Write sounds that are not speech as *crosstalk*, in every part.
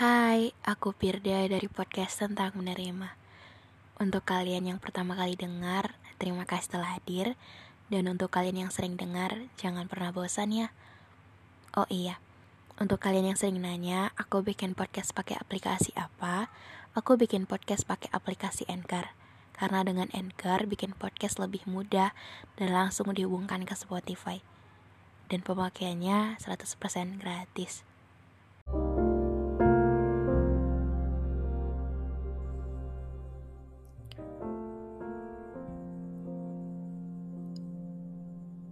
Hai, aku Pirda dari podcast tentang menerima. Untuk kalian yang pertama kali dengar, terima kasih telah hadir. Dan untuk kalian yang sering dengar, jangan pernah bosan ya. Oh iya, untuk kalian yang sering nanya, aku bikin podcast pakai aplikasi apa? Aku bikin podcast pakai aplikasi Anchor. Karena dengan Anchor bikin podcast lebih mudah dan langsung dihubungkan ke Spotify. Dan pemakaiannya 100% gratis.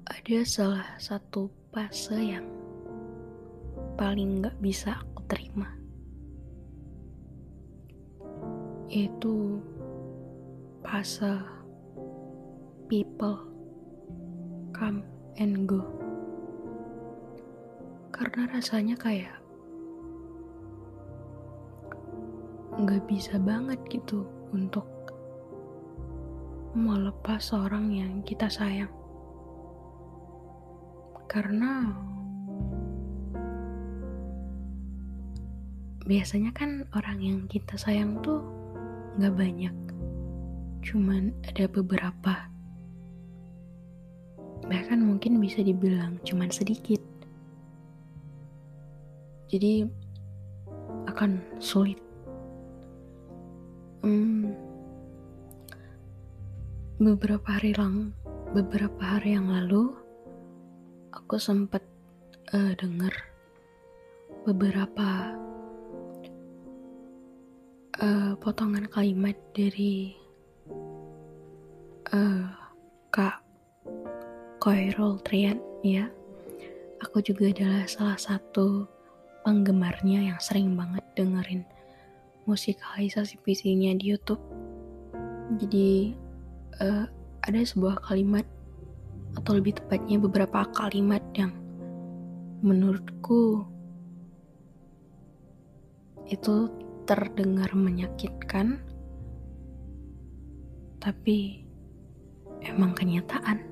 Ada salah satu fase yang paling gak bisa aku terima. Itu fase people come and go. Karena rasanya kayak nggak bisa banget gitu untuk melepas orang yang kita sayang. Karena biasanya kan orang yang kita sayang tuh nggak banyak. Cuman ada beberapa. Bahkan mungkin bisa dibilang cuman sedikit. Jadi akan sulit. Hmm, beberapa hari lang beberapa hari yang lalu aku sempat uh, dengar beberapa uh, potongan kalimat dari uh, Kak Koirul Trian ya. Aku juga adalah salah satu penggemarnya yang sering banget dengerin musikalisasi PC-nya di YouTube. Jadi uh, ada sebuah kalimat atau lebih tepatnya beberapa kalimat yang menurutku itu terdengar menyakitkan, tapi emang kenyataan.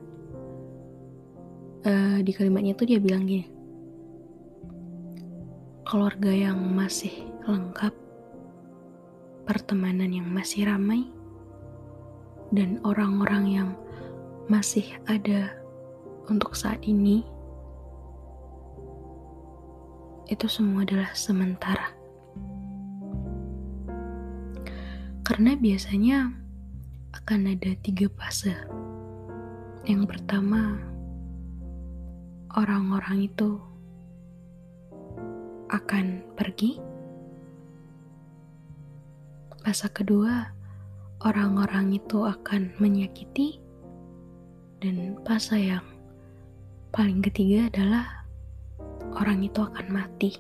Uh, di kalimatnya tuh dia bilang gini, keluarga yang masih lengkap, pertemanan yang masih ramai, dan orang-orang yang masih ada untuk saat ini, itu semua adalah sementara. Karena biasanya akan ada tiga fase. Yang pertama, orang-orang itu akan pergi. Fase kedua, orang-orang itu akan menyakiti. Dan fase yang paling ketiga adalah orang itu akan mati.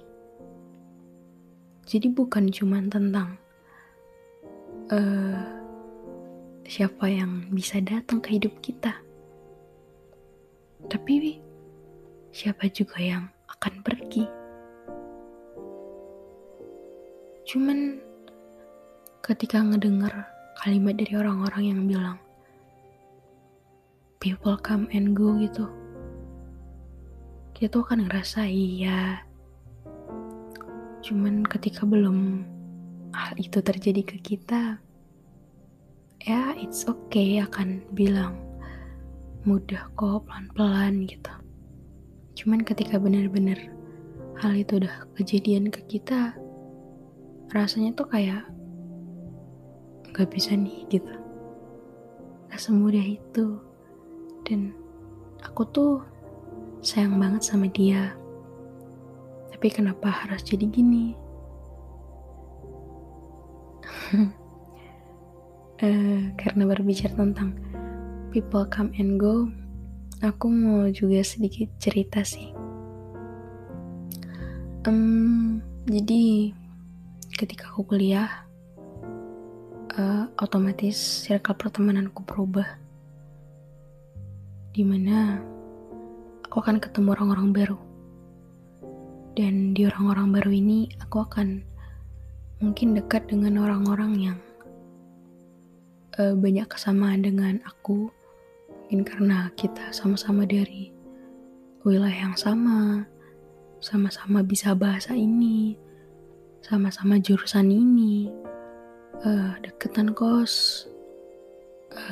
Jadi bukan cuma tentang uh, siapa yang bisa datang ke hidup kita. Tapi siapa juga yang akan pergi. Cuman ketika ngedenger kalimat dari orang-orang yang bilang people come and go gitu. Kita tuh akan ngerasa iya. Cuman ketika belum hal itu terjadi ke kita, ya it's okay akan bilang mudah kok pelan-pelan gitu. Cuman ketika benar-benar hal itu udah kejadian ke kita, rasanya tuh kayak gak bisa nih gitu. Gak semudah itu. Dan aku tuh sayang banget sama dia. Tapi kenapa harus jadi gini? uh, *laughs* karena berbicara tentang people come and go, aku mau juga sedikit cerita sih. um, jadi ketika aku kuliah uh, otomatis circle pertemananku berubah di mana aku akan ketemu orang-orang baru. Dan di orang-orang baru ini aku akan mungkin dekat dengan orang-orang yang uh, banyak kesamaan dengan aku. Mungkin karena kita sama-sama dari wilayah yang sama sama-sama bisa bahasa ini sama-sama jurusan ini. Uh, deketan kos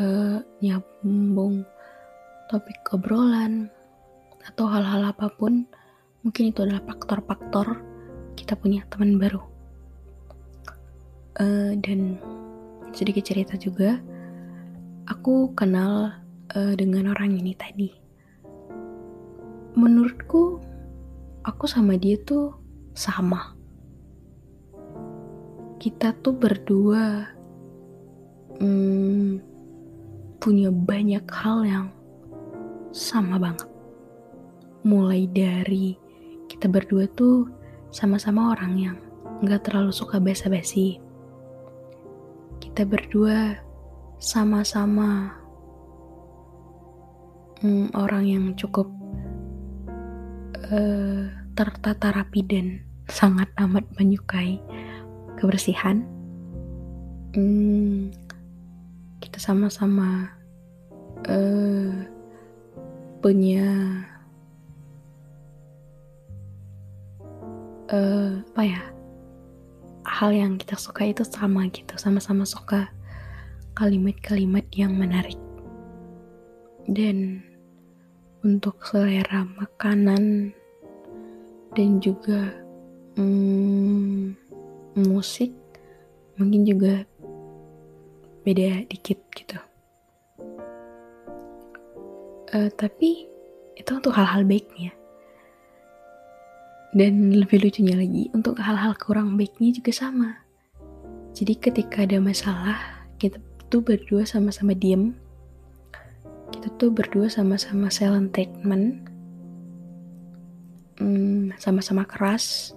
uh, nyambung topik obrolan atau hal-hal apa pun mungkin itu adalah faktor-faktor kita punya teman baru. Uh, dan sedikit cerita juga aku kenal uh, dengan orang ini tadi. Menurutku aku sama dia tuh sama. Kita tuh berdua hmm, punya banyak hal yang sama banget. Mulai dari kita berdua tuh sama-sama orang yang nggak terlalu suka basa-basi. Kita berdua sama-sama hmm, orang yang cukup uh, tertata rapi dan sangat amat menyukai kebersihan hmm, kita sama-sama uh, punya uh, apa ya? Hal yang kita suka itu sama gitu sama-sama suka kalimat-kalimat yang menarik. Dan untuk selera makanan dan juga hmm, musik mungkin juga beda dikit gitu uh, tapi itu untuk hal-hal baiknya. Dan lebih lucunya lagi untuk hal-hal kurang baiknya juga sama. Jadi ketika ada masalah kita tuh berdua sama-sama diem. Kita tuh berdua sama-sama silent treatment. Hmm, sama-sama keras.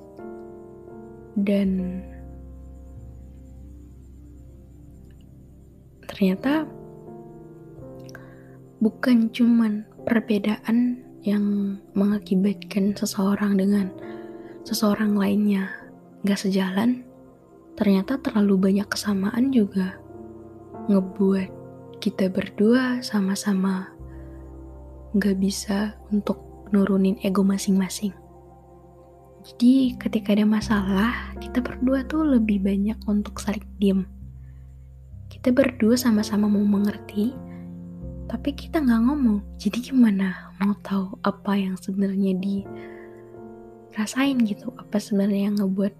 Dan ternyata bukan cuman perbedaan yang mengakibatkan seseorang dengan seseorang lainnya gak sejalan, ternyata terlalu banyak kesamaan juga ngebuat kita berdua sama-sama gak bisa untuk nurunin ego masing-masing. Jadi ketika ada masalah, kita berdua tuh lebih banyak untuk saling diem. Kita berdua sama-sama mau mengerti, tapi kita nggak ngomong. Jadi gimana mau tahu apa yang sebenarnya dirasain gitu? Apa sebenarnya yang ngebuat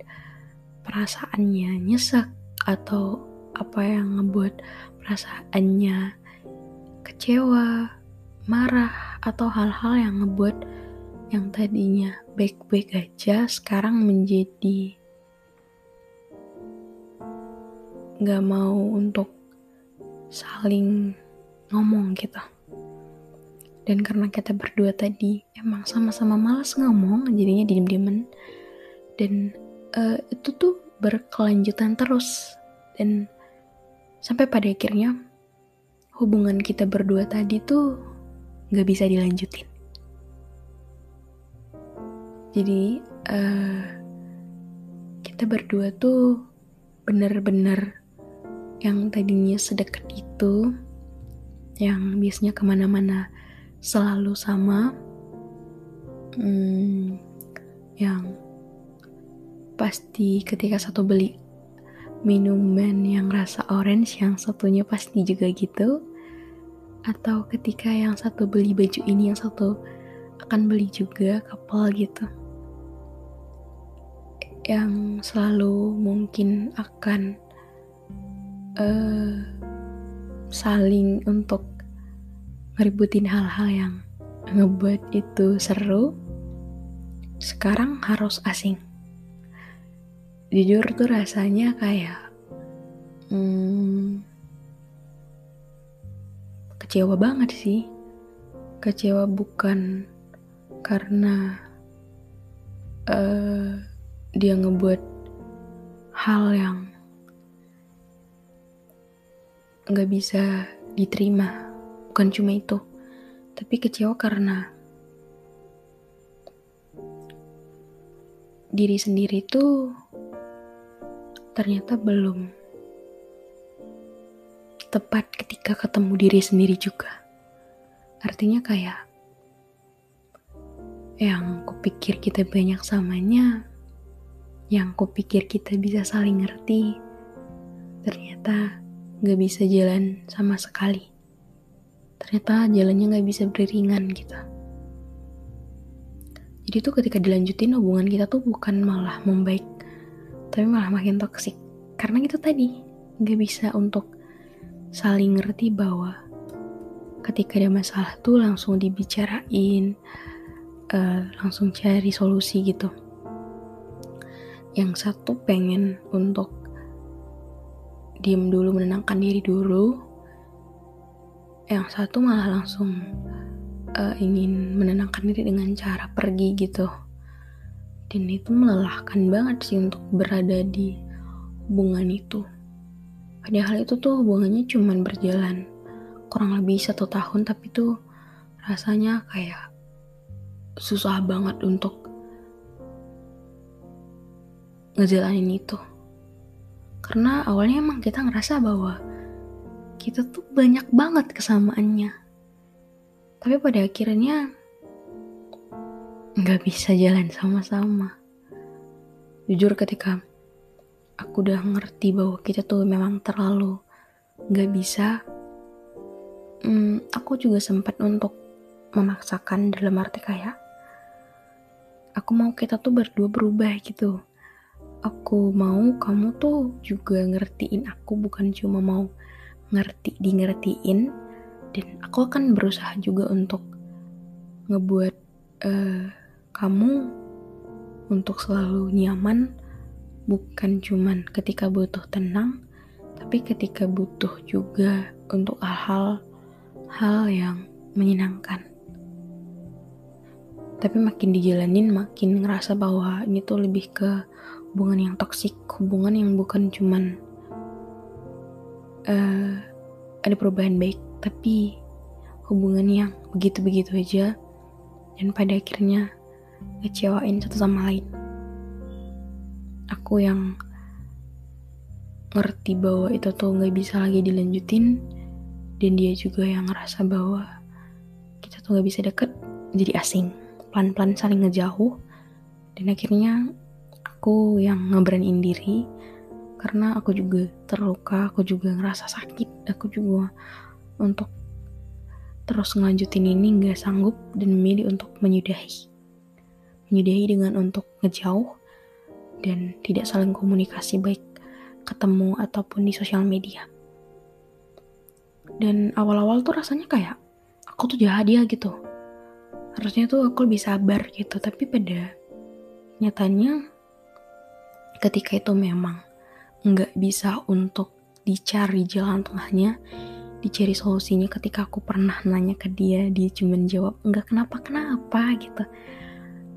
perasaannya nyesek atau apa yang ngebuat perasaannya kecewa, marah atau hal-hal yang ngebuat yang tadinya baik-baik aja sekarang menjadi gak mau untuk saling ngomong gitu. Dan karena kita berdua tadi emang sama-sama males ngomong jadinya diem-diemen. Dan uh, itu tuh berkelanjutan terus. Dan sampai pada akhirnya hubungan kita berdua tadi tuh gak bisa dilanjutin. Jadi uh, kita berdua tuh bener-bener yang tadinya sedekat itu yang biasanya ke mana-mana selalu sama. Hmm, yang pasti ketika satu beli minuman yang rasa orange yang satunya pasti juga gitu. Atau ketika yang satu beli baju ini yang satu akan beli juga couple gitu. Yang selalu mungkin akan uh, saling untuk ngeributin hal-hal yang ngebuat itu seru sekarang harus asing. Jujur tuh rasanya kayak hmm, kecewa banget sih. Kecewa bukan karena uh, dia ngebuat hal yang nggak bisa diterima bukan cuma itu tapi kecewa karena diri sendiri tuh ternyata belum tepat ketika ketemu diri sendiri juga. Artinya kayak yang kupikir kita banyak samanya, yang kupikir kita bisa saling ngerti, ternyata gak bisa jalan sama sekali. Ternyata jalannya gak bisa beriringan gitu. Jadi tuh ketika dilanjutin hubungan kita tuh bukan malah membaik, tapi malah makin toksik. Karena itu tadi, gak bisa untuk saling ngerti bahwa ketika ada masalah tuh langsung dibicarain, uh, langsung cari solusi gitu. Yang satu pengen untuk diem dulu, menenangkan diri dulu. Yang satu malah langsung uh, ingin menenangkan diri dengan cara pergi gitu. Dan itu melelahkan banget sih untuk berada di hubungan itu. Padahal itu tuh hubungannya cuman berjalan kurang lebih satu tahun tapi tuh rasanya kayak susah banget untuk ngejalanin itu karena awalnya emang kita ngerasa bahwa kita tuh banyak banget kesamaannya. Tapi pada akhirnya nggak bisa jalan sama-sama. Jujur ketika aku udah ngerti bahwa kita tuh memang terlalu nggak bisa hmm, aku juga sempat untuk memaksakan dalam arti kayak aku mau kita tuh berdua berubah gitu aku mau kamu tuh juga ngertiin aku bukan cuma mau ngerti di ngertiin dan aku akan berusaha juga untuk ngebuat uh, kamu untuk selalu nyaman. Bukan cuman ketika butuh tenang tapi ketika butuh juga untuk hal-hal hal yang menyenangkan. Tapi makin dijalanin makin ngerasa bahwa ini tuh lebih ke hubungan yang toksik hubungan yang bukan cuman uh, ada perubahan baik tapi hubungan yang begitu-begitu aja. Dan pada akhirnya ngecewain satu sama lain. Aku yang ngerti bahwa itu tuh nggak bisa lagi dilanjutin. Dan dia juga yang ngerasa bahwa kita tuh nggak bisa deket. Jadi asing pelan-pelan saling ngejauh. Dan akhirnya aku yang ngeberanin diri karena aku juga terluka aku juga ngerasa sakit aku juga untuk terus ngelanjutin ini nggak sanggup dan memilih untuk menyudahi. Menyudahi dengan untuk ngejauh dan tidak saling komunikasi baik ketemu ataupun di sosial media. Dan awal-awal tuh rasanya kayak aku tuh jahat dia gitu. Harusnya tuh aku lebih sabar gitu tapi pada nyatanya ketika itu memang nggak bisa untuk dicari jalan tengahnya dicari solusinya ketika aku pernah nanya ke dia dia cuma jawab nggak kenapa kenapa? gitu.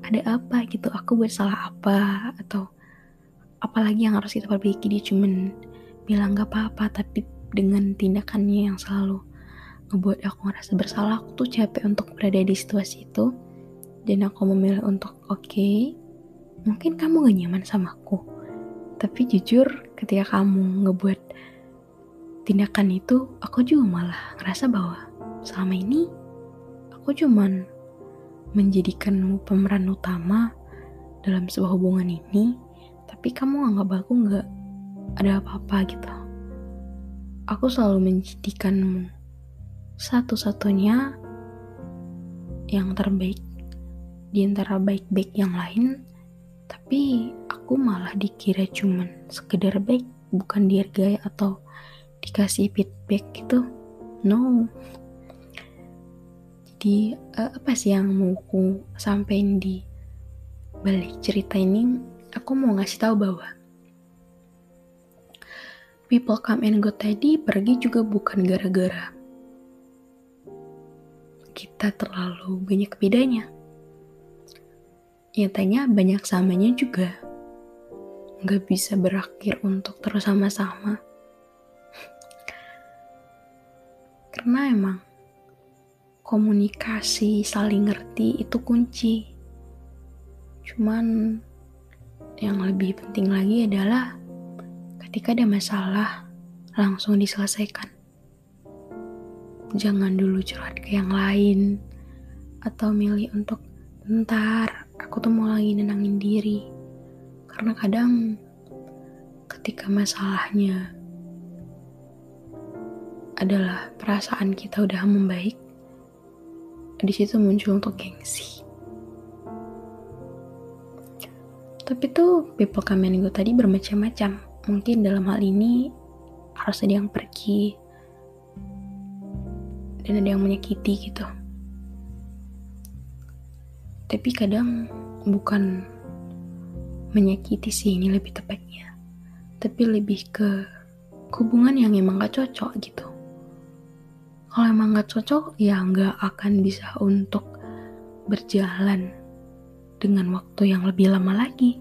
Ada apa? gitu. Aku buat salah apa? atau apalagi yang harus kita perbaiki? Dia cuma bilang nggak apa-apa tapi dengan tindakannya yang selalu ngebuat aku ngerasa bersalah aku tuh capek untuk berada di situasi itu. Dan aku memilih untuk oke okay, mungkin kamu gak nyaman sama aku tapi jujur ketika kamu ngebuat tindakan itu aku juga malah ngerasa bahwa selama ini aku cuman menjadikanmu pemeran utama dalam sebuah hubungan ini tapi kamu anggap aku nggak ada apa-apa gitu. Aku selalu menjadikanmu satu-satunya yang terbaik di antara baik-baik yang lain tapi aku malah dikira cuman sekedar baik bukan dihargai atau dikasih feedback gitu no jadi uh, apa sih yang mau aku sampaikan di balik cerita ini aku mau ngasih tahu bahwa people come and go tadi pergi juga bukan gara-gara kita terlalu banyak bedanya. Nyatanya banyak samanya juga. Nggak bisa berakhir untuk terus sama-sama. Karena emang komunikasi, saling ngerti itu kunci. Cuman yang lebih penting lagi adalah ketika ada masalah langsung diselesaikan. Jangan dulu curhat ke yang lain atau milih untuk bentar aku tuh mau lagi nenangin diri. Karena kadang ketika masalahnya adalah perasaan kita udah membaik, di situ muncul untuk gengsi. Tapi tuh people comment gue tadi bermacam-macam. Mungkin dalam hal ini harus ada yang pergi dan ada yang menyakiti gitu. Tapi kadang bukan menyakiti sih ini lebih tepatnya. Tapi lebih ke hubungan yang emang gak cocok gitu. Kalau emang gak cocok ya nggak akan bisa untuk berjalan dengan waktu yang lebih lama lagi.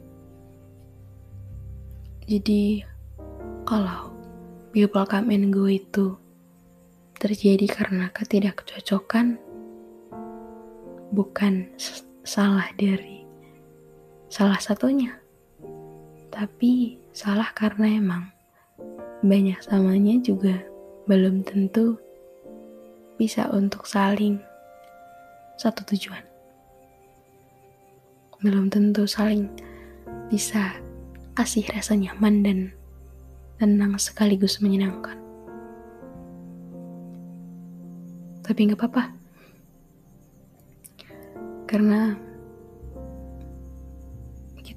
Jadi kalau people come and go itu terjadi karena ketidakcocokan bukan salah dari salah satunya tapi salah karena emang banyak samanya juga belum tentu bisa untuk saling satu tujuan. Belum tentu saling bisa kasih rasa nyaman dan tenang sekaligus menyenangkan. Tapi nggak apa-apa. Karena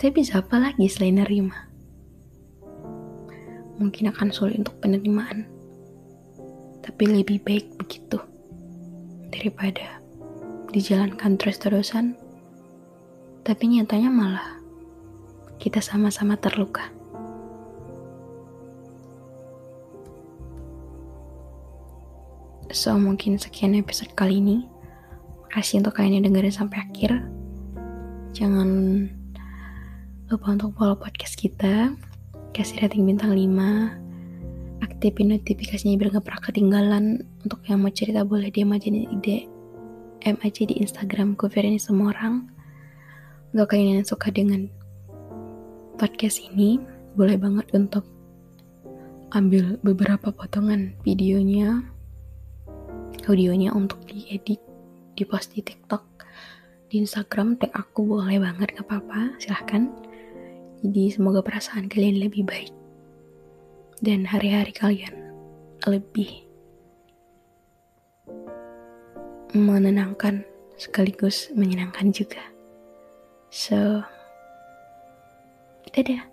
kita bisa apa lagi selain nerima? Mungkin akan sulit untuk penerimaan. Tapi lebih baik begitu daripada dijalankan terus-terusan, tapi nyatanya malah kita sama-sama terluka. So, mungkin sekian episode kali ini. Makasih untuk kalian yang dengerin sampai akhir. Jangan lupa untuk follow podcast kita. Kasih rating bintang 5 aktifin notifikasinya biar gak pernah ketinggalan. Untuk yang mau cerita boleh DM aja di DM aja di Instagram. Ini semua orang. Untuk kalian yang suka dengan podcast ini boleh banget untuk ambil beberapa potongan videonya audionya untuk diedit di post di TikTok di Instagram. Tag aku boleh banget gak apa-apa. Silahkan jadi semoga perasaan kalian lebih baik dan hari-hari kalian lebih menenangkan sekaligus menyenangkan juga. So, dadah.